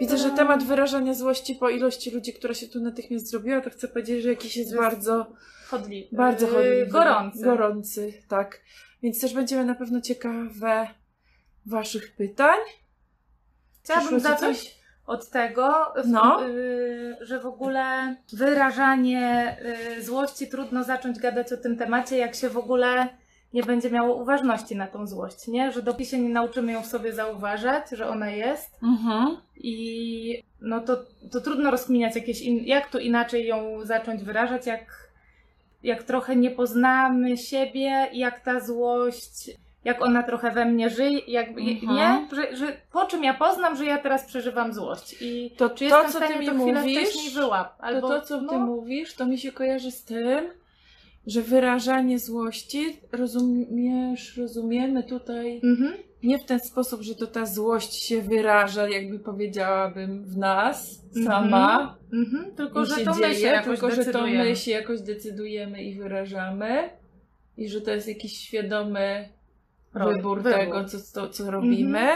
Widzę, że temat wyrażania złości po ilości ludzi, która się tu natychmiast zrobiła, to chcę powiedzieć, że jakiś jest bardzo, Chodliwy. bardzo Yy, chodliwy. Gorący. Gorący, tak. Więc też będziemy na pewno ciekawe waszych pytań. Chciałabym zacząć od tego, No. y, że w ogóle wyrażanie y, złości trudno zacząć gadać o tym temacie, jak się w ogóle nie będzie miało uważności na tą złość, nie? Że dopóki się nie nauczymy ją w sobie zauważać, że ona jest Mhm. i no to, to trudno rozkminiać jakieś, in, jak tu inaczej ją zacząć wyrażać, jak, jak trochę nie poznamy siebie, jak ta złość, jak ona trochę we mnie żyje, jakby, Mhm. nie? Że, że po czym ja poznam, że ja teraz przeżywam złość i To czy to, jestem co w ty stanie mi to mówisz, wcześniej wyłap, albo to to, co ty no, mówisz, to mi się kojarzy z tym, że wyrażanie złości rozumiesz, rozumiemy tutaj Mhm. nie w ten sposób, że to ta złość się wyraża, jakby powiedziałabym, w nas sama. Mhm. Tylko, i że się to my się dzieje, jakoś tylko że to decydujemy. my się jakoś decydujemy i wyrażamy. I że to jest jakiś świadomy wybór, wybór. tego, co, co, co robimy.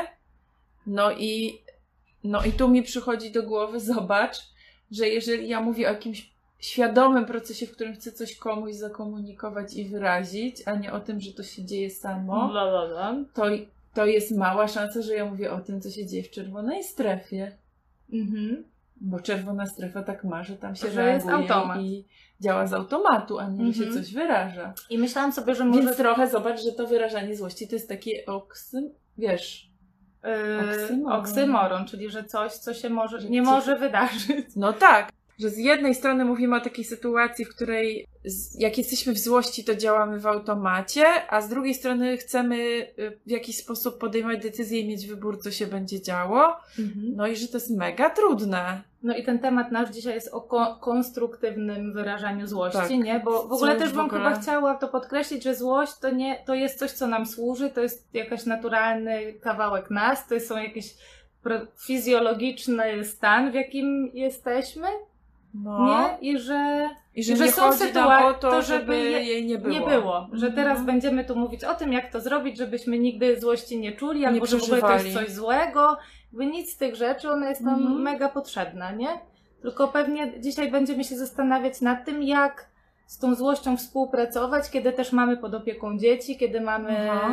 No i no i tu mi przychodzi do głowy, zobacz, że jeżeli ja mówię o jakimś świadomym procesie, w którym chcę coś komuś zakomunikować i wyrazić, a nie o tym, że to się dzieje samo, Bla, bla, bla. to, to jest mała szansa, że ja mówię o tym, co się dzieje w czerwonej strefie. Mhm. Bo czerwona strefa tak ma, że tam się Że reaguje i działa z automatu, a nie, że się Mhm. coś wyraża. I myślałam sobie, że może... Więc trochę zobacz, że to wyrażanie złości to jest takie oksym, wiesz, Yy, Oksymoron. oksymoron, czyli że coś, co się może, Że nie może wydarzyć. no tak, że z jednej strony mówimy o takiej sytuacji, w której jak jesteśmy w złości, to działamy w automacie, a z drugiej strony chcemy y, w jakiś sposób podejmować decyzje i mieć wybór, co się będzie działo. No i że to jest mega trudne. No i ten temat nasz dzisiaj jest o ko- konstruktywnym wyrażaniu złości, Tak. nie? Bo w ogóle też w bym ogóle- chyba chciała to podkreślić, że złość to nie, to jest coś, co nam służy, to jest jakaś naturalny kawałek nas, to są jakieś fizjologiczny stan, w jakim jesteśmy, No. nie? I że I że, I że nie są chodzi nam sytua- o to, żeby, żeby je- jej nie było. nie było. Że teraz Mhm. będziemy tu mówić o tym, jak to zrobić, żebyśmy nigdy złości nie czuli, albo że w ogóle to jest coś złego. Jakby nic z tych rzeczy, ona jest nam Mhm. mega potrzebna, nie? Tylko pewnie dzisiaj będziemy się zastanawiać nad tym, jak z tą złością współpracować, kiedy też mamy pod opieką dzieci, kiedy mamy, Aha.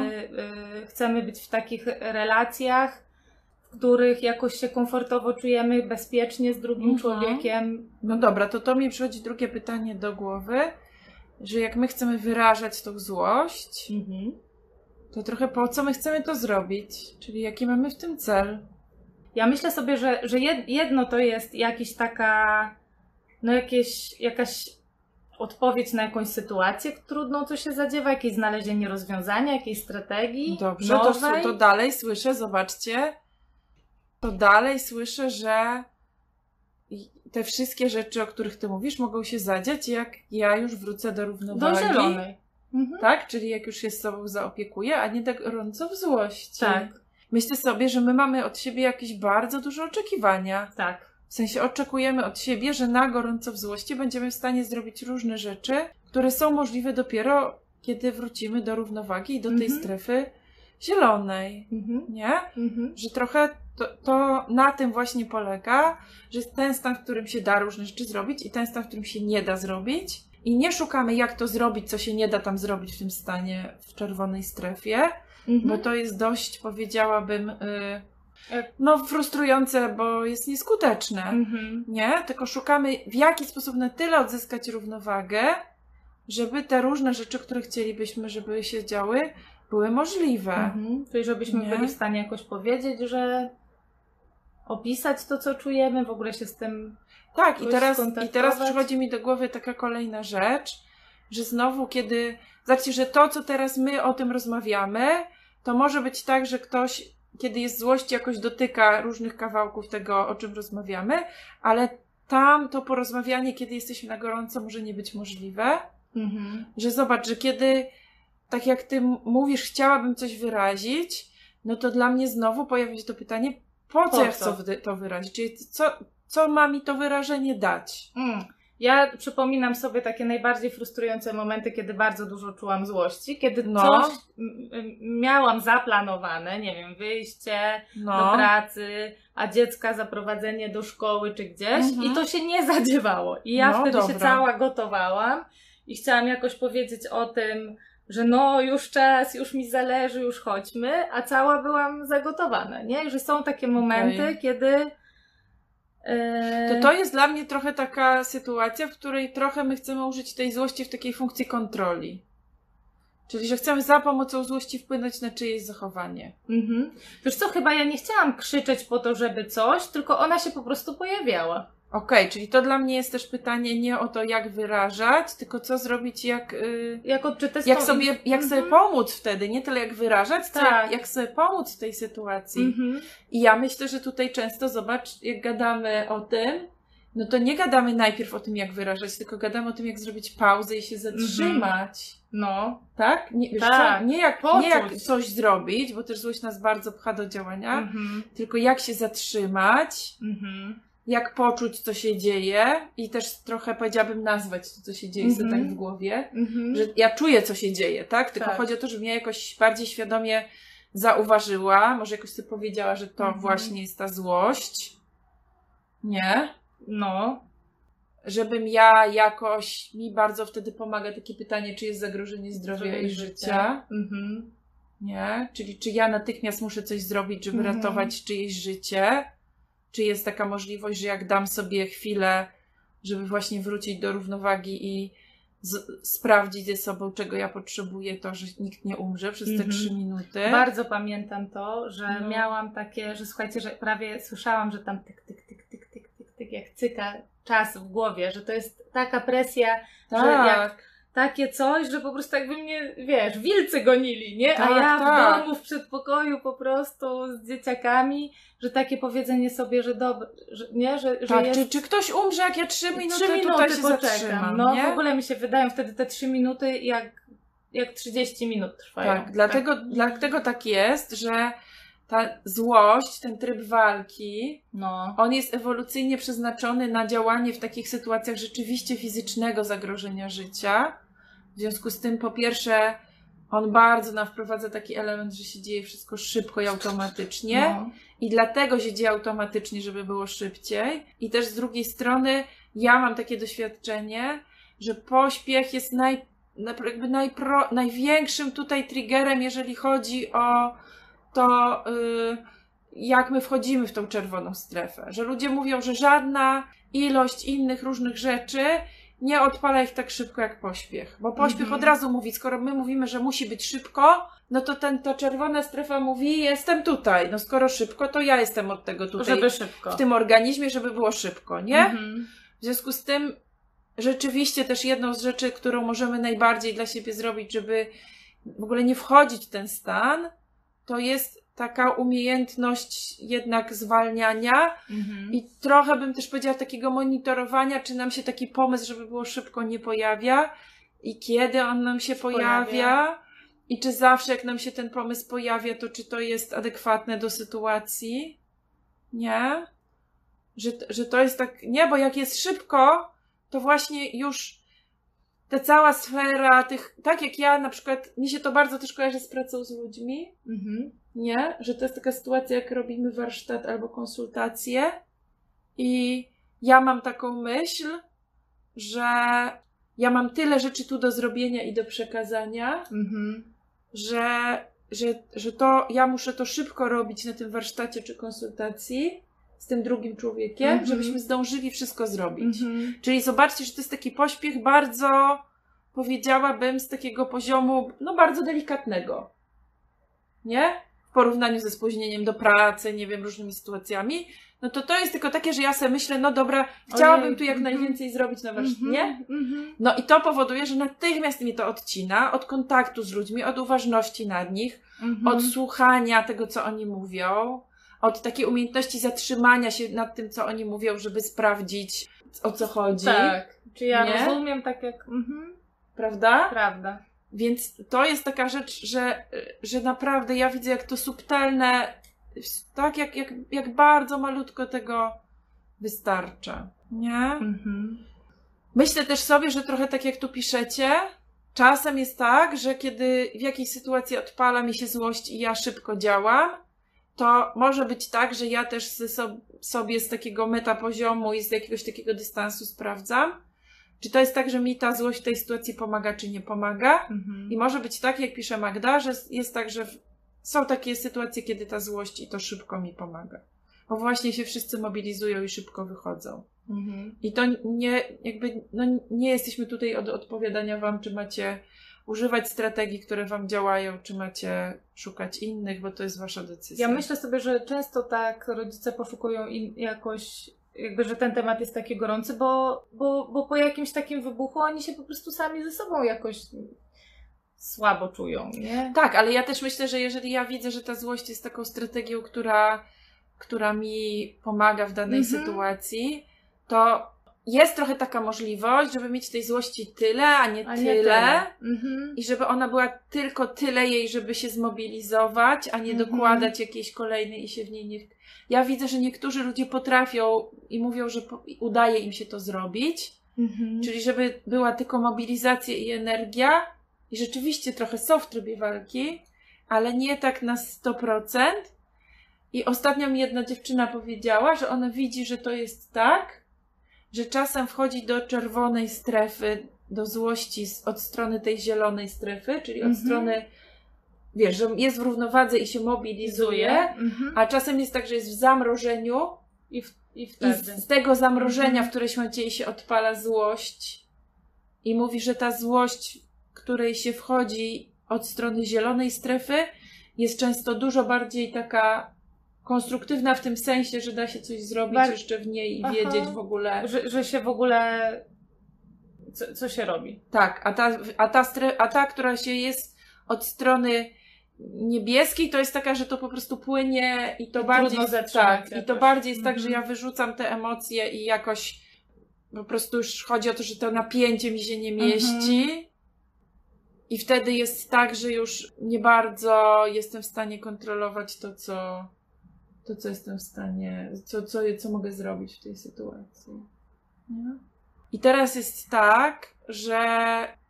y, chcemy być w takich relacjach, których jakoś się komfortowo czujemy, bezpiecznie z drugim Mhm. człowiekiem. No dobra, to to mi przychodzi drugie pytanie do głowy, że jak my chcemy wyrażać tą złość, to trochę po co my chcemy to zrobić? Czyli jaki mamy w tym cel? Ja myślę sobie, że, że jed- jedno to jest jakiś taka, no jakieś, jakaś odpowiedź na jakąś sytuację trudną, co się zadziewa, jakieś znalezienie rozwiązania, jakiejś strategii Dobrze, to, to dalej słyszę, zobaczcie, to dalej słyszę, że te wszystkie rzeczy, o których ty mówisz, mogą się zadziać, jak ja już wrócę do do równowagi. zielonej. Mhm. Tak? Czyli jak już się z sobą zaopiekuję, a nie tak gorąco w złości. Tak, Myślę sobie, że my mamy od siebie jakieś bardzo duże oczekiwania. tak. W sensie oczekujemy od siebie, że na gorąco w złości będziemy w stanie zrobić różne rzeczy, które są możliwe dopiero, kiedy wrócimy do równowagi i do tej Mhm. strefy zielonej. Mhm. Nie? Że trochę to, to na tym właśnie polega, że jest ten stan, w którym się da różne rzeczy zrobić i ten stan, w którym się nie da zrobić. I nie szukamy, jak to zrobić, co się nie da tam zrobić w tym stanie w czerwonej strefie, bo Mhm. to jest dość, powiedziałabym, y, Jak- no frustrujące, bo jest nieskuteczne. Mhm. Nie? Tylko szukamy, w jaki sposób na tyle odzyskać równowagę, żeby te różne rzeczy, które chcielibyśmy, żeby się działy, były możliwe. Mhm. Czyli żebyśmy Nie? byli w stanie jakoś powiedzieć, że opisać to, co czujemy, w ogóle się z tym Tak, i teraz, i teraz przychodzi mi do głowy taka kolejna rzecz, że znowu, kiedy. Zobaczcie, że to, co teraz my o tym rozmawiamy, to może być tak, że ktoś, kiedy jest złość, jakoś dotyka różnych kawałków tego, o czym rozmawiamy, ale tam to porozmawianie, kiedy jesteśmy na gorąco, może nie być możliwe. Mhm. Że zobacz, że kiedy, tak jak ty mówisz, chciałabym coś wyrazić, no to dla mnie znowu pojawia się to pytanie, po co Po ja chcę to wyrazić? Czyli co, co ma mi to wyrażenie dać? Mm. Ja przypominam sobie takie najbardziej frustrujące momenty, kiedy bardzo dużo czułam złości, kiedy No. coś miałam zaplanowane, nie wiem, wyjście No. do pracy, a dziecka zaprowadzenie do szkoły czy gdzieś Mhm. i to się nie zadziałało. I ja No, wtedy się dobra. cała gotowałam i chciałam jakoś powiedzieć o tym, że no już czas, już mi zależy, już chodźmy, a cała byłam zagotowana, nie? Że są takie momenty, Okej. kiedy e, To to jest dla mnie trochę taka sytuacja, w której trochę my chcemy użyć tej złości w takiej funkcji kontroli. Czyli, że chcemy za pomocą złości wpłynąć na czyjeś zachowanie. Mhm. Wiesz co, chyba ja nie chciałam krzyczeć po to, żeby coś, tylko ona się po prostu pojawiała. Okej, czyli to dla mnie jest też pytanie nie o to, jak wyrażać, tylko co zrobić, jak, y, Jak odczytać jak, sobie, jak sobie Mhm. pomóc wtedy. Nie tyle jak wyrażać, co Tak. jak, jak sobie pomóc w tej sytuacji. Mhm. I ja myślę, że tutaj często, zobacz, jak gadamy o tym, no to nie gadamy najpierw o tym, jak wyrażać, tylko gadamy o tym, jak zrobić pauzę i się zatrzymać. No. Tak? Nie, Tak. co? Nie, jak, Poczuć. nie jak coś zrobić, bo też złość nas bardzo pcha do działania, Mhm. tylko jak się zatrzymać, Mhm. Jak poczuć, co się dzieje i też trochę powiedziałabym nazwać to, co się dzieje Mhm. tak w głowie, Mhm. że ja czuję, co się dzieje, tak? Tylko Tak. chodzi o to, żebym ja jakoś bardziej świadomie zauważyła, może jakoś sobie powiedziała, że to Mhm. właśnie jest ta złość. Nie? No. Żebym ja jakoś, mi bardzo wtedy pomaga takie pytanie, czy jest zagrożenie zdrowia i życia. Mhm. Nie? Czyli czy ja natychmiast muszę coś zrobić, żeby Mhm. ratować czyjeś życie? Czy jest taka możliwość, że jak dam sobie chwilę, żeby właśnie wrócić do równowagi i z- sprawdzić ze sobą, czego ja potrzebuję, to, że nikt nie umrze przez te Mhm. trzy minuty? Bardzo pamiętam to, że No. miałam takie, że słuchajcie, że prawie słyszałam, że tam tyk, tyk, tyk, tyk, tyk, tyk, tyk, jak cyka czas w głowie, że to jest taka presja, że jak tak. Takie coś, że po prostu jakby mnie, wiesz, wilcy gonili, nie? Tak, A ja tak. w domu, w przedpokoju po prostu z dzieciakami, że takie powiedzenie sobie, że dobre, że, nie? Że, że tak. jest... Czy, czy ktoś umrze, jak ja trzy minuty, Trzy minuty tutaj się poczekam. zatrzymam, No nie? w ogóle mi się wydają wtedy te trzy minuty jak, jak 30 minut trwają. Tak, dlatego, dlatego tak jest, że ta złość, ten tryb walki, No. on jest ewolucyjnie przeznaczony na działanie w takich sytuacjach rzeczywiście fizycznego zagrożenia życia. W związku z tym, po pierwsze, on bardzo nam wprowadza taki element, że się dzieje wszystko szybko i automatycznie. No. I dlatego się dzieje automatycznie, żeby było szybciej. I też z drugiej strony, ja mam takie doświadczenie, że pośpiech jest naj, na- jakby najpro, największym tutaj triggerem, jeżeli chodzi o to, y, jak my wchodzimy w tą czerwoną strefę. Że ludzie mówią, że żadna ilość innych różnych rzeczy nie odpala ich tak szybko jak pośpiech. Bo pośpiech Mhm. od razu mówi, skoro my mówimy, że musi być szybko, no to ten, ta czerwona strefa mówi, jestem tutaj. No skoro szybko, to ja jestem od tego tutaj Żeby szybko. w tym organizmie, żeby było szybko, nie? Mhm. W związku z tym, rzeczywiście też jedną z rzeczy, którą możemy najbardziej dla siebie zrobić, żeby w ogóle nie wchodzić w ten stan, to jest taka umiejętność jednak zwalniania Mhm. i trochę bym też powiedziała takiego monitorowania, czy nam się taki pomysł, żeby było szybko, nie pojawia i kiedy on nam się pojawia. Pojawia. I czy zawsze, jak nam się ten pomysł pojawia, to czy to jest adekwatne do sytuacji? Nie? Że, że to jest tak. Nie, bo jak jest szybko, to właśnie już ta cała sfera tych. Tak jak ja na przykład, mi się to bardzo też kojarzy z pracą z ludźmi. Mhm. Nie? Że to jest taka sytuacja, jak robimy warsztat albo konsultacje i ja mam taką myśl, że ja mam tyle rzeczy tu do zrobienia i do przekazania, Mhm. że, że, że to ja muszę to szybko robić na tym warsztacie czy konsultacji z tym drugim człowiekiem, Mhm. żebyśmy zdążyli wszystko zrobić. Mhm. Czyli zobaczcie, że to jest taki pośpiech bardzo, powiedziałabym, z takiego poziomu, no bardzo delikatnego. Nie? W porównaniu ze spóźnieniem do pracy, nie wiem, różnymi sytuacjami. No to to jest tylko takie, że ja sobie myślę, no dobra, chciałabym Ojej, tu jak mhm. najwięcej zrobić na warsztacie, Mhm. Mhm. No i to powoduje, że natychmiast mnie to odcina od kontaktu z ludźmi, od uważności nad nich, od słuchania tego, co oni mówią, od takiej umiejętności zatrzymania się nad tym, co oni mówią, żeby sprawdzić, o co chodzi. Tak. Czy ja Nie? rozumiem tak jak. Mhm. Prawda? Prawda. Więc to jest taka rzecz, że, że naprawdę ja widzę, jak to subtelne, tak jak, jak, jak bardzo malutko tego wystarcza. Nie? Mhm. Myślę też sobie, że trochę tak jak tu piszecie, czasem jest tak, że kiedy w jakiejś sytuacji odpala mi się złość i ja szybko działam, to może być tak, że ja też so, sobie z takiego metapoziomu i z jakiegoś takiego dystansu sprawdzam, czy to jest tak, że mi ta złość w tej sytuacji pomaga, czy nie pomaga. Mhm. I może być tak, jak pisze Magda, że jest tak, że są takie sytuacje, kiedy ta złość i to szybko mi pomaga. Bo właśnie się wszyscy mobilizują i szybko wychodzą. Mhm. I to nie, jakby, no nie jesteśmy tutaj od odpowiadania wam, czy macie używać strategii, które wam działają, czy macie szukać innych, bo to jest wasza decyzja. Ja myślę sobie, że często tak rodzice poszukują in, jakoś, jakby, że ten temat jest taki gorący, bo, bo, bo po jakimś takim wybuchu oni się po prostu sami ze sobą jakoś słabo czują, nie? Tak, ale ja też myślę, że jeżeli ja widzę, że ta złość jest taką strategią, która, która mi pomaga w danej Mhm. sytuacji, to jest trochę taka możliwość, żeby mieć tej złości tyle, a nie A tyle. nie tyle. Mhm. I żeby ona była tylko tyle jej, żeby się zmobilizować, a nie Mhm. dokładać jakiejś kolejnej i się w niej nie. Ja widzę, że niektórzy ludzie potrafią i mówią, że po- udaje im się to zrobić. Mhm. Czyli żeby była tylko mobilizacja i energia i rzeczywiście trochę są w trybie walki, ale nie tak na 100%. I ostatnio mi jedna dziewczyna powiedziała, że ona widzi, że to jest tak, że czasem wchodzi do czerwonej strefy, do złości z, od strony tej zielonej strefy, czyli od Mhm. strony, wiesz, że jest w równowadze i się mobilizuje, Mhm. a czasem jest tak, że jest w zamrożeniu I, w, I i wtedy. z tego zamrożenia, Mhm. w którymś momencie się odpala złość i mówi, że ta złość, której się wchodzi od strony zielonej strefy, jest często dużo bardziej taka konstruktywna w tym sensie, że da się coś zrobić Bar- jeszcze w niej i Aha. wiedzieć w ogóle. Że, że się w ogóle. Co, co się robi? Tak, a ta, a, ta stre- a ta, która się jest od strony niebieskiej, to jest taka, że to po prostu płynie i to I bardziej. Tak, i to bardziej jest tak, że Mhm. ja wyrzucam te emocje i jakoś po prostu już chodzi o to, że to napięcie mi się nie Mhm. mieści. I wtedy jest tak, że już nie bardzo jestem w stanie kontrolować to, co, to, co jestem w stanie, co, co, co mogę zrobić w tej sytuacji. Nie? I teraz jest tak, że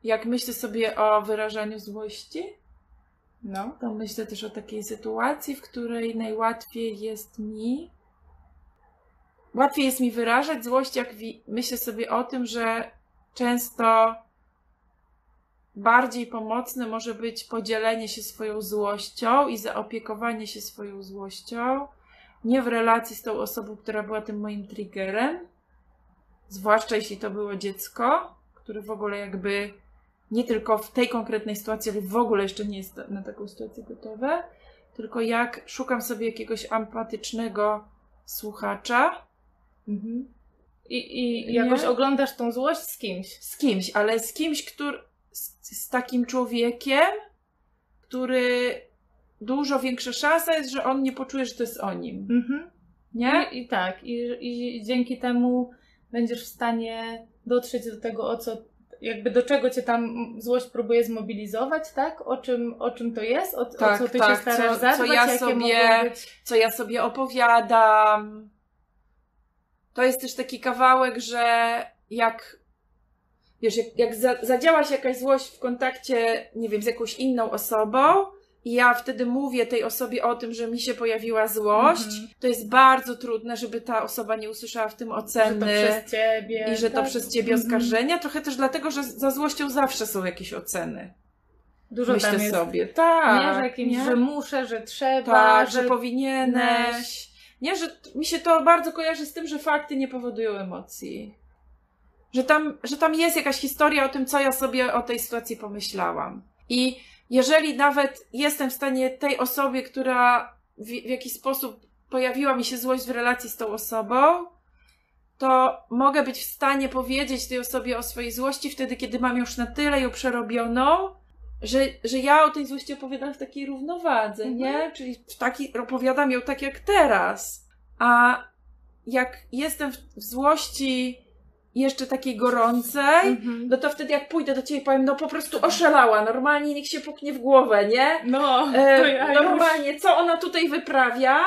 jak myślę sobie o wyrażaniu złości, No. to myślę też o takiej sytuacji, w której najłatwiej jest mi. Łatwiej jest mi wyrażać złość, jak wi- myślę sobie o tym, że często bardziej pomocne może być podzielenie się swoją złością i zaopiekowanie się swoją złością, nie w relacji z tą osobą, która była tym moim triggerem, zwłaszcza jeśli to było dziecko, które w ogóle jakby nie tylko w tej konkretnej sytuacji, ale w ogóle jeszcze nie jest na taką sytuację gotowe, tylko jak szukam sobie jakiegoś empatycznego słuchacza Mhm. I, i jakoś oglądasz tą złość z kimś. z kimś, ale z kimś, który, z, z takim człowiekiem, który dużo większa szansa jest, że on nie poczuje, że to jest o nim. Mhm. Nie? I, I tak, i, i dzięki temu będziesz w stanie dotrzeć do tego, o co, jakby do czego cię tam złość próbuje zmobilizować, tak? O czym, o czym to jest? O, Tak, o co ty tak, się starasz co- zadbać? co ja jakie sobie- co ja sobie opowiadam. To jest też taki kawałek, że jak wiesz, jak, jak za, zadziała się jakaś złość w kontakcie, nie wiem, z jakąś inną osobą i ja wtedy mówię tej osobie o tym, że mi się pojawiła złość, Mhm. to jest bardzo trudne, żeby ta osoba nie usłyszała w tym Że to oceny. przez ciebie. I że to tak? przez ciebie Mhm. oskarżenia, trochę też dlatego, że za złością zawsze są jakieś oceny. Dużo Myślę tam jest. sobie. Tak. nie, że jakimś, nie? że muszę, że trzeba, Tak, że że powinieneś. Nie, że mi się to bardzo kojarzy z tym, że fakty nie powodują emocji. Że tam, że tam jest jakaś historia o tym, co ja sobie o tej sytuacji pomyślałam. I jeżeli nawet jestem w stanie tej osobie, która w, w jakiś sposób pojawiła mi się złość w relacji z tą osobą, to mogę być w stanie powiedzieć tej osobie o swojej złości wtedy, kiedy mam już na tyle ją przerobioną, że, że ja o tej złości opowiadam w takiej równowadze, Mhm. nie? Czyli w taki, opowiadam ją tak jak teraz. A jak jestem w, w złości jeszcze takiej gorącej, Mhm. no to wtedy jak pójdę do ciebie i powiem, no po prostu oszalała, normalnie niech się puknie w głowę, nie? No, E, to ja już... normalnie, co ona tutaj wyprawia,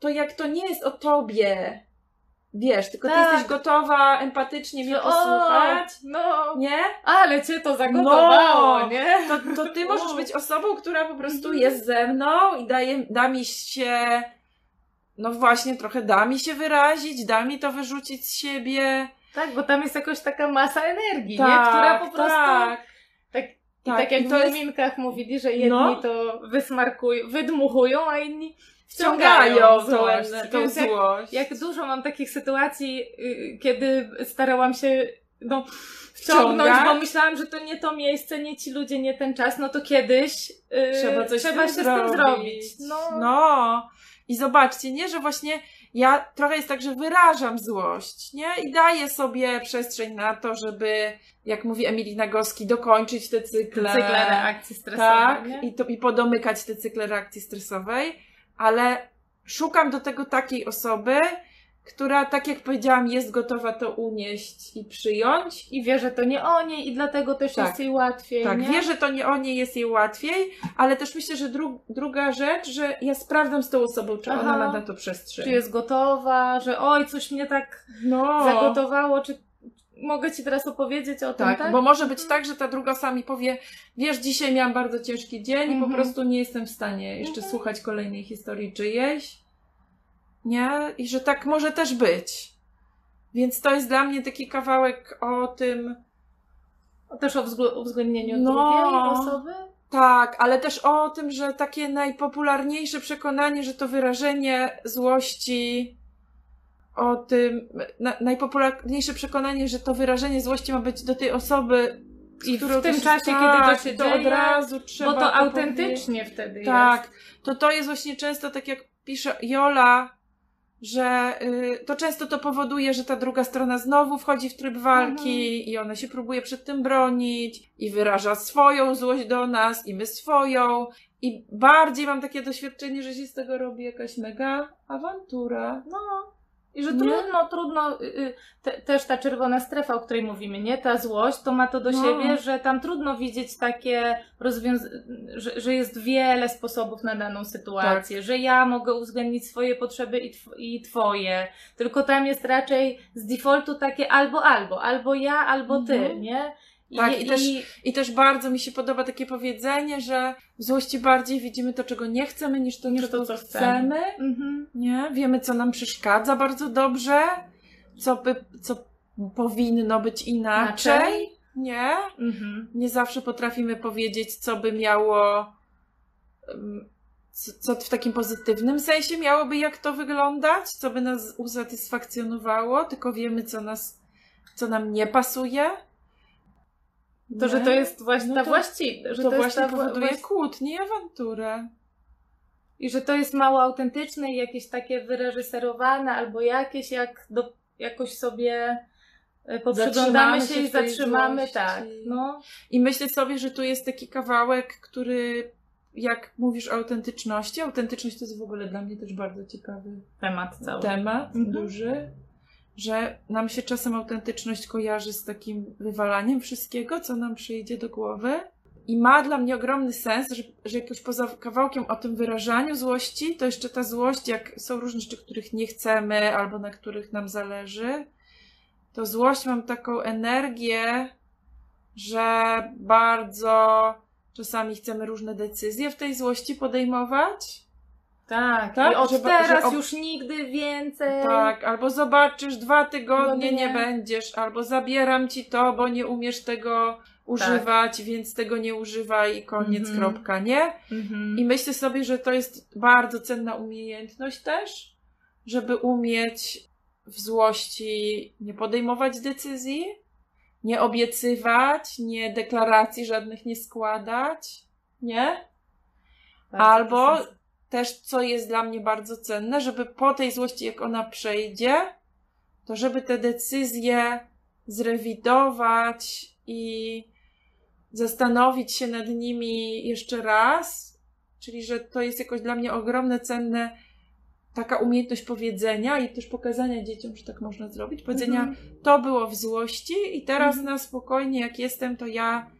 to jak to nie jest o tobie, wiesz, tylko Tak. ty jesteś gotowa empatycznie mnie posłuchać, no, nie? ale cię to zagotowało, No. nie? To, to ty możesz być osobą, która po prostu Mhm. jest ze mną i daje, da mi się, no właśnie, trochę da mi się wyrazić, da mi to wyrzucić z siebie. Tak, bo tam jest jakoś taka masa energii, Tak, nie? Która po prostu... tak. Tak, I Tak, tak jak w to jest- mówili, że jedni No. to wysmarkują, wydmuchują, a inni Wciągają wciągają tą, złość. tą Więc jak, złość. jak dużo mam takich sytuacji, y, kiedy starałam się no, wciągnąć, Wciągać? bo myślałam, że to nie to miejsce, nie ci ludzie, nie ten czas, no to kiedyś y, Trzeba coś trzeba się tym z tym zrobić. zrobić. No, No. I zobaczcie, nie, że właśnie ja trochę jest tak, że wyrażam złość, nie? I daję sobie przestrzeń na to, żeby, jak mówi Emilii Nagoski, dokończyć te cykle. cykle reakcji stresowej. Tak, nie? i, to, i podomykać te cykle reakcji stresowej, ale szukam do tego takiej osoby, która, tak jak powiedziałam, jest gotowa to unieść i przyjąć. I wie, że to nie o niej i dlatego też Tak. jest jej łatwiej, Tak, nie? wie, że to nie o niej jest jej łatwiej, ale też myślę, że dru- druga rzecz, że ja sprawdzam z tą osobą, czy ona Aha. ma na to przestrzeń. Czy jest gotowa, że oj, coś mnie tak no. zagotowało, czy mogę Ci teraz opowiedzieć o tym, Tak, tak? bo może być tak, że ta druga osoba mi powie, wiesz, dzisiaj miałam bardzo ciężki dzień i po Mhm. prostu nie jestem w stanie jeszcze Mhm. słuchać kolejnej historii czyjejś. Nie? I że tak może też być. Więc to jest dla mnie taki kawałek o tym, Też o wzgl- uwzględnieniu No. drugiej osoby? tak, ale też o tym, że takie najpopularniejsze przekonanie, że to wyrażenie złości, o tym, na, najpopularniejsze przekonanie, że to wyrażenie złości ma być do tej osoby, I w tym czasie, tak, kiedy to się to dzieje, od razu trzeba Bo to autentycznie wtedy Tak, to to jest właśnie często tak jak pisze Jola, że y, to często to powoduje, że ta druga strona znowu wchodzi w tryb walki i ona się próbuje przed tym bronić i wyraża swoją złość do nas i my swoją. I bardziej mam takie doświadczenie, że się z tego robi jakaś mega awantura. No. I że Nie? trudno, trudno, y, y, te, też ta czerwona strefa, o której mówimy, nie? Ta złość, to ma to do No. siebie, że tam trudno widzieć takie rozwiązania, że, że jest wiele sposobów na daną sytuację, Tak. że ja mogę uwzględnić swoje potrzeby i, tw- i twoje, tylko tam jest raczej z defaultu takie albo, albo, albo ja, albo ty, Mhm. nie? I, Tak, i też- I też bardzo mi się podoba takie powiedzenie, że w złości bardziej widzimy to, czego nie chcemy, niż to, Niż czego to, co chcemy. chcemy. Mhm. Nie? Wiemy, co nam przeszkadza bardzo dobrze, co, by, co powinno być inaczej. Inaczej. Nie? Mhm. Nie zawsze potrafimy powiedzieć, co by miało. co w takim pozytywnym sensie miałoby, jak to wyglądać, co by nas usatysfakcjonowało, tylko wiemy, co, nas, co nam nie pasuje. To, że Nie? to jest właśnie No ta to- właściwa, że to, to, jest właśnie ta powoduje właści- kłótnie i awanturę. I że to jest mało autentyczne i jakieś takie wyreżyserowane, albo jakieś, jak do, jakoś sobie e, poprzyglądamy Zatrzymamy się się i zatrzymamy, złości. tak. No. I myślę sobie, że tu jest taki kawałek, który, jak mówisz o autentyczności, autentyczność to jest w ogóle dla mnie też bardzo ciekawy Temat cały. temat, Mhm. duży, że nam się czasem autentyczność kojarzy z takim wywalaniem wszystkiego, co nam przyjdzie do głowy. I ma dla mnie ogromny sens, że, że jakoś poza kawałkiem o tym wyrażaniu złości, to jeszcze ta złość, jak są różne rzeczy, których nie chcemy albo na których nam zależy, to złość mam taką energię, że bardzo czasami chcemy różne decyzje w tej złości podejmować. Tak, Tak, i od że- teraz że ob- już nigdy więcej. Tak, albo zobaczysz, dwa tygodnie nie. nie będziesz, albo zabieram ci to, bo nie umiesz tego używać, więc tego nie używaj i koniec, Mhm. kropka, nie? Mhm. I myślę sobie, że to jest bardzo cenna umiejętność też, żeby umieć w złości nie podejmować decyzji, nie obiecywać, nie deklaracji żadnych nie składać, nie? Bardzo albo-. Też, co jest dla mnie bardzo cenne, żeby po tej złości, jak ona przejdzie, to żeby te decyzje zrewidować i zastanowić się nad nimi jeszcze raz. Czyli, że to jest jakoś dla mnie ogromne, cenne taka umiejętność powiedzenia i też pokazania dzieciom, że tak można zrobić. Powiedzenia, Mhm. to było w złości i teraz Mhm. na spokojnie, jak jestem, to ja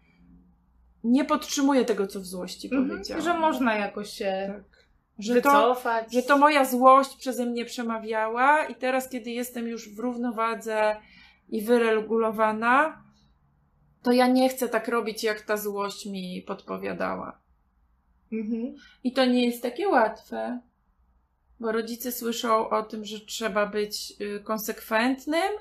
nie podtrzymuję tego, co w złości Mhm. powiedziałam. Że można jakoś się Tak. Że to, że to moja złość przeze mnie przemawiała i teraz, kiedy jestem już w równowadze i wyregulowana, to ja nie chcę tak robić, jak ta złość mi podpowiadała. Mhm. I to nie jest takie łatwe, bo rodzice słyszą o tym, że trzeba być y, konsekwentnym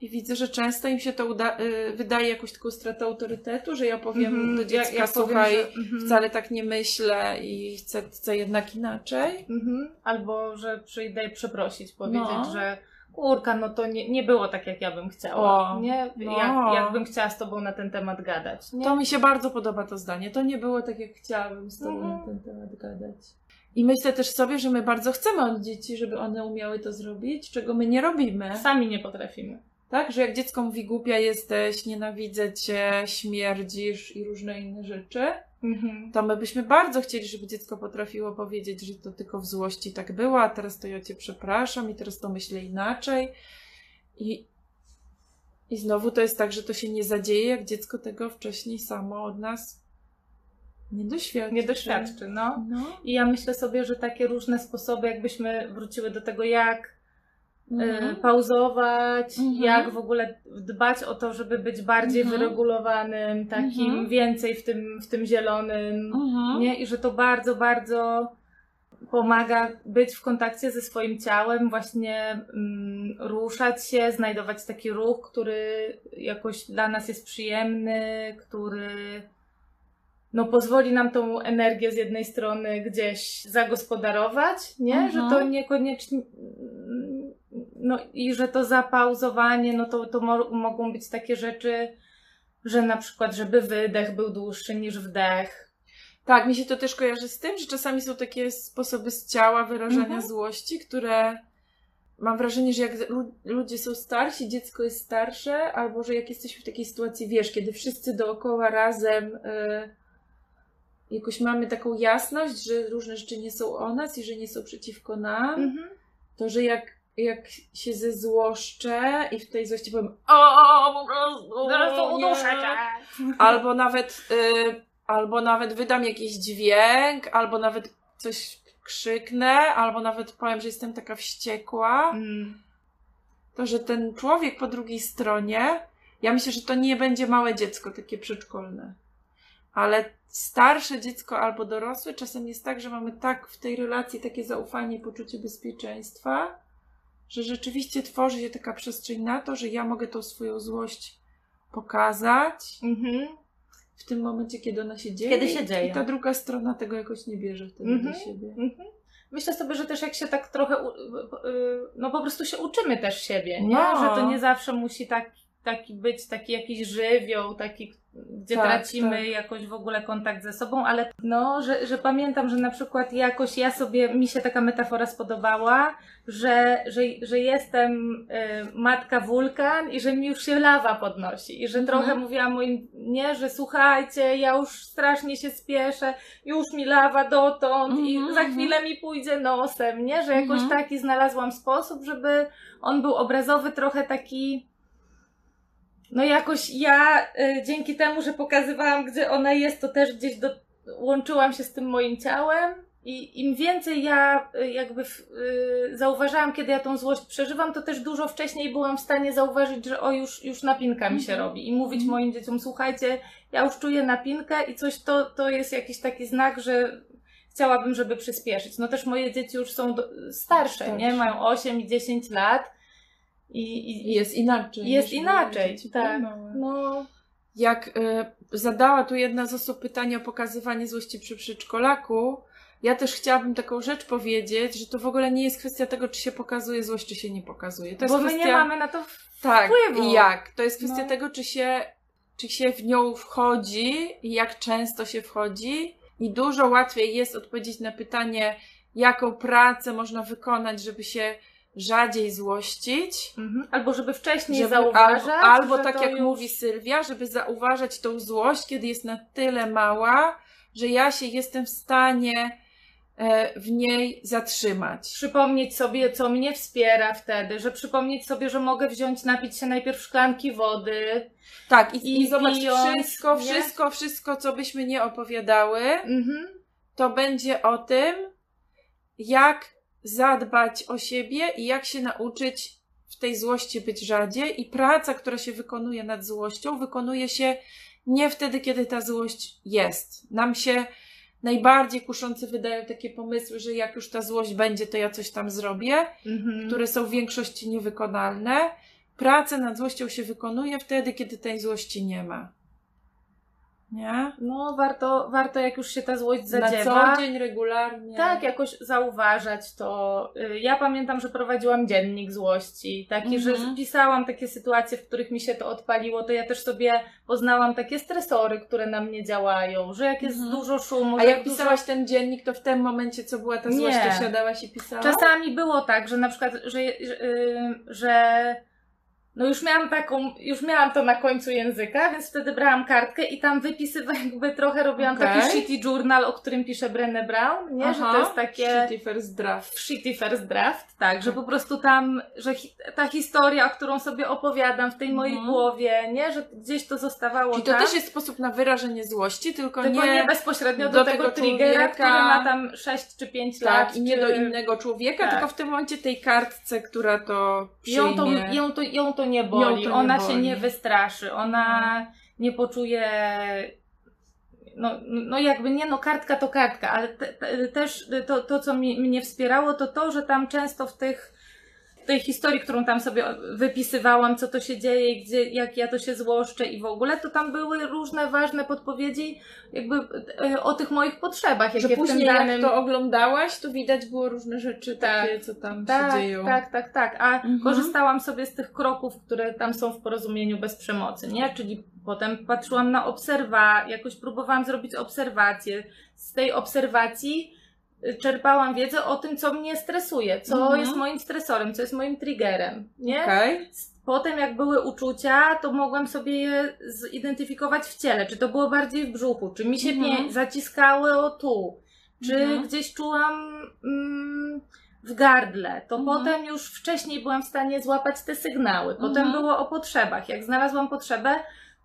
i widzę, że często im się to uda- y, wydaje jakąś taką stratę autorytetu, że ja powiem Mhm. do Ja- dziecka, ja powiem, słuchaj, że- mhm. wcale tak nie myślę i chcę, chcę jednak inaczej. Mhm. Albo, że przyjdę przeprosić, powiedzieć, No. że kurka, no to nie, nie było tak, jak ja bym chciała. O, nie? no. Jak, jakbym chciała z tobą na ten temat gadać. Nie? To mi się bardzo podoba to zdanie. To nie było tak, jak chciałabym z tobą Mhm. na ten temat gadać. I myślę też sobie, że my bardzo chcemy od dzieci, żeby one umiały to zrobić, czego my nie robimy. Sami nie potrafimy. Tak, że jak dziecko mówi głupia jesteś, nienawidzę cię, śmierdzisz i różne inne rzeczy, Mhm. to my byśmy bardzo chcieli, żeby dziecko potrafiło powiedzieć, że to tylko w złości tak było, a teraz to ja cię przepraszam i teraz to myślę inaczej. I, I znowu to jest tak, że to się nie zadzieje, jak dziecko tego wcześniej samo od nas nie doświadczy. Nie doświadczy, no. No. I ja myślę sobie, że takie różne sposoby, jakbyśmy wróciły do tego, jak Mhm. e, pauzować, Mhm. jak w ogóle dbać o to, żeby być bardziej Mhm. wyregulowanym, takim Mhm. więcej w tym, w tym zielonym, Mhm. nie? I że to bardzo, bardzo pomaga być w kontakcie ze swoim ciałem, właśnie mm, ruszać się, znajdować taki ruch, który jakoś dla nas jest przyjemny, który no, pozwoli nam tą energię z jednej strony gdzieś zagospodarować, nie? Mhm. Że to niekoniecznie. No i że to zapauzowanie, no to, to mo- mogą być takie rzeczy, że na przykład, żeby wydech był dłuższy niż wdech. Tak, mi się to też kojarzy z tym, że czasami są takie sposoby z ciała wyrażania Mhm. złości, które mam wrażenie, że jak lu- ludzie są starsi, dziecko jest starsze, albo że jak jesteśmy w takiej sytuacji, wiesz, kiedy wszyscy dookoła razem y, jakoś mamy taką jasność, że różne rzeczy nie są o nas i że nie są przeciwko nam, Mhm. to że jak, jak się zezłoszczę i w tej złości powiem o, po prostu Zaraz to nie", uduszę cię. albo nawet, y, albo nawet wydam jakiś dźwięk, albo nawet coś krzyknę, albo nawet powiem, że jestem taka wściekła, Mm. to że ten człowiek po drugiej stronie, ja myślę, że to nie będzie małe dziecko, takie przedszkolne, ale starsze dziecko albo dorosłe, czasem jest tak, że mamy tak w tej relacji takie zaufanie, poczucie bezpieczeństwa, że rzeczywiście tworzy się taka przestrzeń na to, że ja mogę tą swoją złość pokazać, Mhm. w tym momencie, kiedy ona się dzieje. Kiedy się dzieje. I ta druga strona tego jakoś nie bierze wtedy Mhm. do siebie. Mhm. Myślę sobie, że też jak się tak trochę, y, no po prostu się uczymy też siebie, nie? No. Że to nie zawsze musi tak, taki być, taki jakiś żywioł, taki, gdzie Tak, tracimy tak. jakoś w ogóle kontakt ze sobą, ale no, że, że pamiętam, że na przykład jakoś ja sobie, mi się taka metafora spodobała, że, że, że jestem y, matka wulkan i że mi już się lawa podnosi i że Mhm. trochę mówiłam moim, nie, że słuchajcie, ja już strasznie się spieszę, już mi lawa dotąd i Mhm, za mhm. chwilę mi pójdzie nosem, nie? Że jakoś Mhm. taki znalazłam sposób, żeby on był obrazowy, trochę taki. No jakoś ja y, dzięki temu, że pokazywałam, gdzie ona jest, to też gdzieś do, łączyłam się z tym moim ciałem. I im więcej ja y, jakby y, zauważałam, kiedy ja tą złość przeżywam, to też dużo wcześniej byłam w stanie zauważyć, że o już, już napinka mi się Mhm. robi. I mówić Mhm. moim dzieciom, słuchajcie, ja już czuję napinkę i coś to, to jest jakiś taki znak, że chciałabym, żeby przyspieszyć. No też moje dzieci już są do, starsze, Starsze. nie? Mają 8 i 10 lat. I, I i jest inaczej. Jest inaczej, tak. małe. no, Jak y, zadała tu jedna z osób pytanie o pokazywanie złości przy przedszkolaku, ja też chciałabym taką rzecz powiedzieć, że to w ogóle nie jest kwestia tego, czy się pokazuje złość, czy się nie pokazuje. To jest bo my kwestia... nie mamy na to Tak, wpływu. i jak? To jest kwestia No. tego, czy się, czy się w nią wchodzi i jak często się wchodzi. I dużo łatwiej jest odpowiedzieć na pytanie, jaką pracę można wykonać, żeby się rzadziej złościć. Mhm. Albo żeby wcześniej Żeby, zauważać. albo albo tak jak już... mówi Sylwia, żeby zauważać tą złość, kiedy jest na tyle mała, że ja się jestem w stanie e, w niej zatrzymać. Przypomnieć sobie, co mnie wspiera wtedy, że przypomnieć sobie, że mogę wziąć, napić się najpierw szklanki wody. Tak, i, I i zobacz, pijąc, wszystko, nie? wszystko, wszystko, co byśmy nie opowiadały, Mhm. to będzie o tym, jak zadbać o siebie i jak się nauczyć w tej złości być rzadziej. I praca, która się wykonuje nad złością, wykonuje się nie wtedy, kiedy ta złość jest. Nam się najbardziej kuszące wydają takie pomysły, że jak już ta złość będzie, to ja coś tam zrobię, Mhm. które są w większości niewykonalne. Praca nad złością się wykonuje wtedy, kiedy tej złości nie ma. Nie? No, warto, warto jak już się ta złość Na zadziewa. co dzień, regularnie. Tak, jakoś zauważać to. Y, Ja pamiętam, że prowadziłam dziennik złości, taki, Mhm. że pisałam takie sytuacje, w których mi się to odpaliło, to ja też sobie poznałam takie stresory, które na mnie działają, że jak jest Mhm. dużo szumu, A jak dużo- pisałaś ten dziennik, to w tym momencie, co była ta Nie. złość, to siadałaś i pisałaś? Czasami było tak, że na przykład, że, że, y, że no już miałam taką, już miałam to na końcu języka, więc wtedy brałam kartkę i tam wypisywałam, jakby trochę robiłam Okej. taki shitty journal, o którym pisze Brené Brown, nie? że Aha, to jest takie Shitty first draft. shitty first draft, tak, że po prostu tam, że hi, ta historia, o którą sobie opowiadam w tej mojej Mhm. głowie, nie? Że gdzieś to zostawało Czyli to tam. też jest sposób na wyrażenie złości, tylko, tylko nie, nie, bezpośrednio do, do tego, tego triggera, człowieka. który ma tam 6 czy 5 lat. tak, i nie czy... do innego człowieka, Tak. tylko w tym momencie tej kartce, która to przyjmie. Ją to, ją, to, ją to nie boli, Ją to nie ona się boli. Mhm. nie wystraszy, ona nie poczuje. No, no jakby nie, no kartka to kartka, ale te, te, też to, to co mi, mnie wspierało, to to, że tam często w tych tej historii, którą tam sobie wypisywałam, co to się dzieje, gdzie, jak ja to się złoszczę i w ogóle, to tam były różne ważne podpowiedzi jakby e, o tych moich potrzebach, Że jakie tym później danym... jak to oglądałaś, to widać było różne rzeczy Tak. takie, co tam tak, się dzieją. Tak, tak, tak. A Mhm. korzystałam sobie z tych kroków, które tam są w porozumieniu bez przemocy, nie? Czyli potem patrzyłam na obserwa, jakoś próbowałam zrobić obserwację. Z tej obserwacji czerpałam wiedzę o tym, co mnie stresuje, co Mhm. jest moim stresorem, co jest moim triggerem, nie? Okej. Potem, jak były uczucia, to mogłam sobie je zidentyfikować w ciele. Czy to było bardziej w brzuchu, czy mi się Mhm. o tu, czy Mhm. gdzieś czułam mm, w gardle. To Mhm. potem już wcześniej byłam w stanie złapać te sygnały. Potem Mhm. było o potrzebach. Jak znalazłam potrzebę,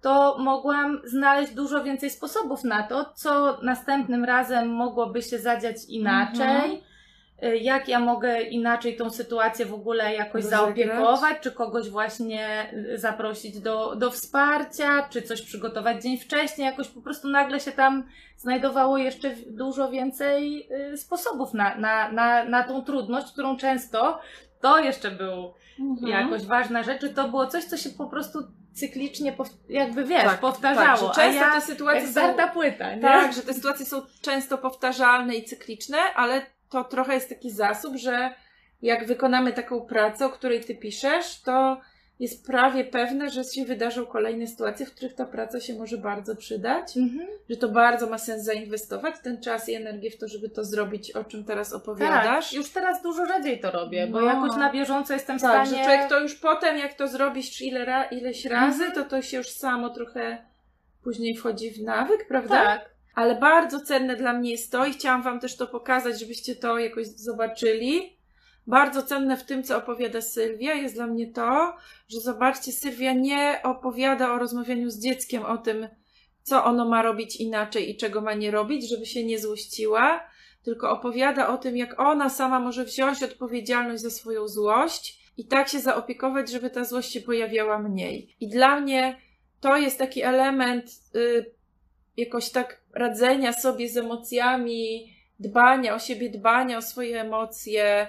to mogłam znaleźć dużo więcej sposobów na to, co następnym razem mogłoby się zadziać inaczej. Mhm. Y, Jak ja mogę inaczej tą sytuację w ogóle jakoś Rozegrać. zaopiekować, czy kogoś właśnie y, zaprosić do, do wsparcia, czy coś przygotować dzień wcześniej, jakoś po prostu nagle się tam znajdowało jeszcze dużo więcej y, sposobów na, na, na, na tą trudność, którą często to jeszcze był Mhm. jakoś ważna rzecz, to było coś, co się po prostu cyklicznie, jakby wiesz, Tak, powtarzało. Tak, często ja, te sytuacje są... płyta, nie? Tak, że te sytuacje są często powtarzalne i cykliczne, ale to trochę jest taki zasób, że jak wykonamy taką pracę, o której ty piszesz, to jest prawie pewne, że się wydarzą kolejne sytuacje, w których ta praca się może bardzo przydać, Mhm. że to bardzo ma sens zainwestować ten czas i energię w to, żeby to zrobić, o czym teraz opowiadasz. Tak, już teraz dużo rzadziej to robię, bo No. jakoś na bieżąco jestem w Tak, stanie... że człowiek to już potem, jak to zrobisz ile ra, ileś razy, Mhm. to to się już samo trochę później wchodzi w nawyk, prawda? Tak. Ale bardzo cenne dla mnie jest to i chciałam Wam też to pokazać, żebyście to jakoś zobaczyli. Bardzo cenne w tym, co opowiada Sylwia, jest dla mnie to, że zobaczcie, Sylwia nie opowiada o rozmawianiu z dzieckiem, o tym, co ono ma robić inaczej i czego ma nie robić, żeby się nie złościła, tylko opowiada o tym, jak ona sama może wziąć odpowiedzialność za swoją złość i tak się zaopiekować, żeby ta złość się pojawiała mniej. I dla mnie to jest taki element y, jakoś tak radzenia sobie z emocjami, dbania o siebie, dbania o swoje emocje,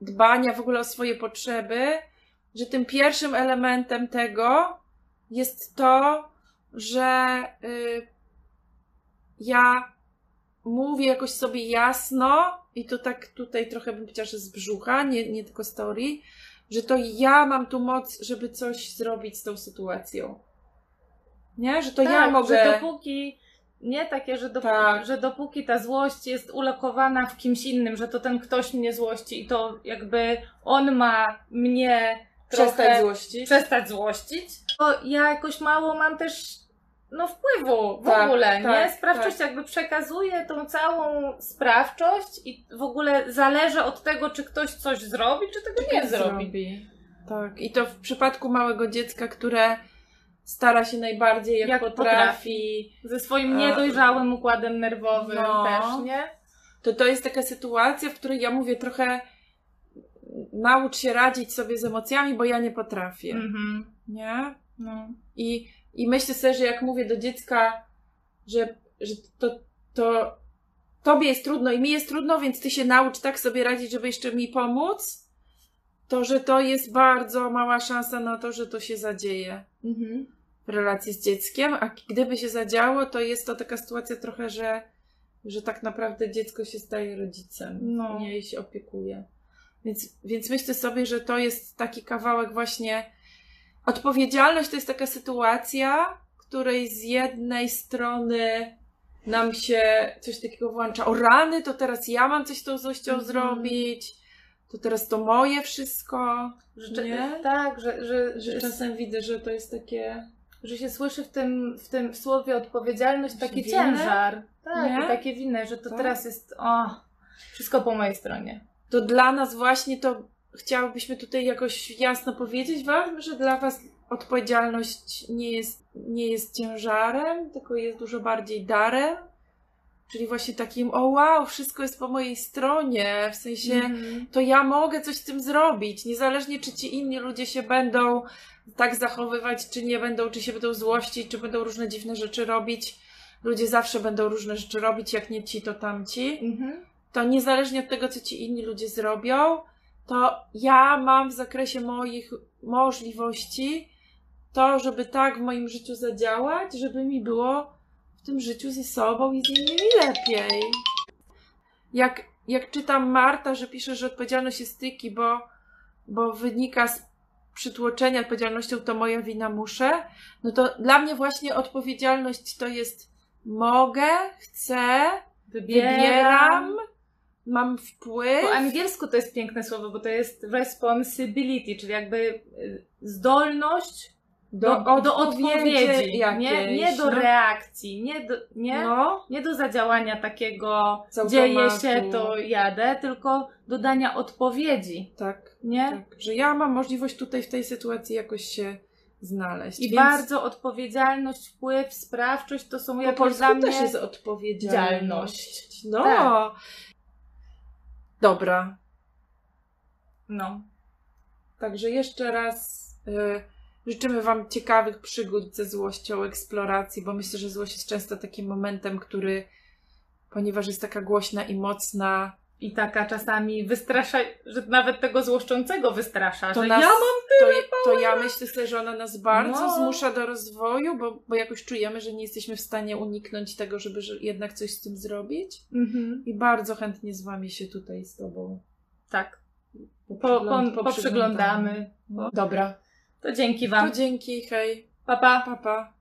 dbania w ogóle o swoje potrzeby, że tym pierwszym elementem tego jest to, że y, ja mówię jakoś sobie jasno i to tak tutaj trochę bym że z brzucha, nie, nie tylko z teorii, że to ja mam tu moc, żeby coś zrobić z tą sytuacją. Nie? Że to ja tak, mogę. Że dopóki, nie takie, że, dopó- Tak. że dopóki ta złość jest ulokowana w kimś innym, że to ten ktoś mnie złości i to jakby on ma mnie przestać złościć. przestać złościć, to ja jakoś mało mam też no wpływu w Tak, ogóle, tak, nie? Sprawczość jakby przekazuje tą całą sprawczość i w ogóle zależy od tego, czy ktoś coś zrobi, czy tego nie zrobi. Tak. I to w przypadku małego dziecka, które stara się najbardziej jak, Jak potrafi. Ze swoim A- niedojrzałym układem nerwowym No. też, nie? To to jest taka sytuacja, w której ja mówię trochę naucz się radzić sobie z emocjami, bo ja nie potrafię. Mhm. Nie? No. I, I myślę sobie, że jak mówię do dziecka, że, że to, to tobie jest trudno i mi jest trudno, więc ty się naucz tak sobie radzić, żeby jeszcze mi pomóc, to że to jest bardzo mała szansa na to, że to się zadzieje Mhm. W relacji z dzieckiem, a gdyby się zadziało, to jest to taka sytuacja trochę, że, że tak naprawdę dziecko się staje rodzicem, No. nie jej się opiekuje. Więc, więc myślę sobie, że to jest taki kawałek właśnie. Odpowiedzialność to jest taka sytuacja, której z jednej strony nam się coś takiego włącza. O rany, to teraz ja mam coś z tą złością Mhm. zrobić. To teraz to moje wszystko. Że, Nie? Tak, że, Że że, czasem widzę, że to jest takie. Że się słyszy w tym, w tym słowie odpowiedzialność taki Winę? ciężar. Tak, takie winy, że to Tak. teraz jest o, wszystko po mojej stronie. To dla nas właśnie to chciałybyśmy tutaj jakoś jasno powiedzieć Wam, że dla Was odpowiedzialność nie jest, nie jest ciężarem, tylko jest dużo bardziej darem. Czyli właśnie takim, o wow, wszystko jest po mojej stronie, w sensie Mhm. to ja mogę coś z tym zrobić, niezależnie czy ci inni ludzie się będą tak zachowywać, czy nie będą, czy się będą złościć, czy będą różne dziwne rzeczy robić. Ludzie zawsze będą różne rzeczy robić, jak nie ci, to tamci Mhm. to niezależnie od tego, co ci inni ludzie zrobią, to ja mam w zakresie moich możliwości to, żeby tak w moim życiu zadziałać, żeby mi było tym życiu ze sobą i z innymi lepiej. Jak, jak czytam Marta, że pisze, że odpowiedzialność jest styki, bo, bo wynika z przytłoczenia odpowiedzialnością, to moja wina muszę, no to dla mnie właśnie odpowiedzialność to jest mogę, chcę, wybieram, mam wpływ. Po angielsku to jest piękne słowo, bo to jest responsibility, czyli jakby y, zdolność do, do, odpowiedzi, nie, nie do no. reakcji, nie do, nie, No, nie do zadziałania takiego dzieje się, to jadę, tylko do dania odpowiedzi, tak, nie? tak. Że ja mam możliwość tutaj w tej sytuacji jakoś się znaleźć. I Więc bardzo odpowiedzialność, wpływ, sprawczość to są po jakoś dla mnie... też jest odpowiedzialność. No. Tak. Dobra. No. Także jeszcze raz y, życzymy Wam ciekawych przygód ze złością, eksploracji, bo myślę, że złość jest często takim momentem, który, ponieważ jest taka głośna i mocna, I taka czasami wystrasza, że nawet tego złoszczącego wystrasza, to że nas, ja mam to, to ja myślę sobie, że ona nas bardzo No. zmusza do rozwoju, bo, bo jakoś czujemy, że nie jesteśmy w stanie uniknąć tego, żeby że jednak coś z tym zrobić. Mhm. I bardzo chętnie z Wami się tutaj z Tobą Tak. Po, poprzygląd- po, poprzyglądamy. Dobra. To dzięki To Wam. dzięki, hej. Pa, pa. Pa, pa.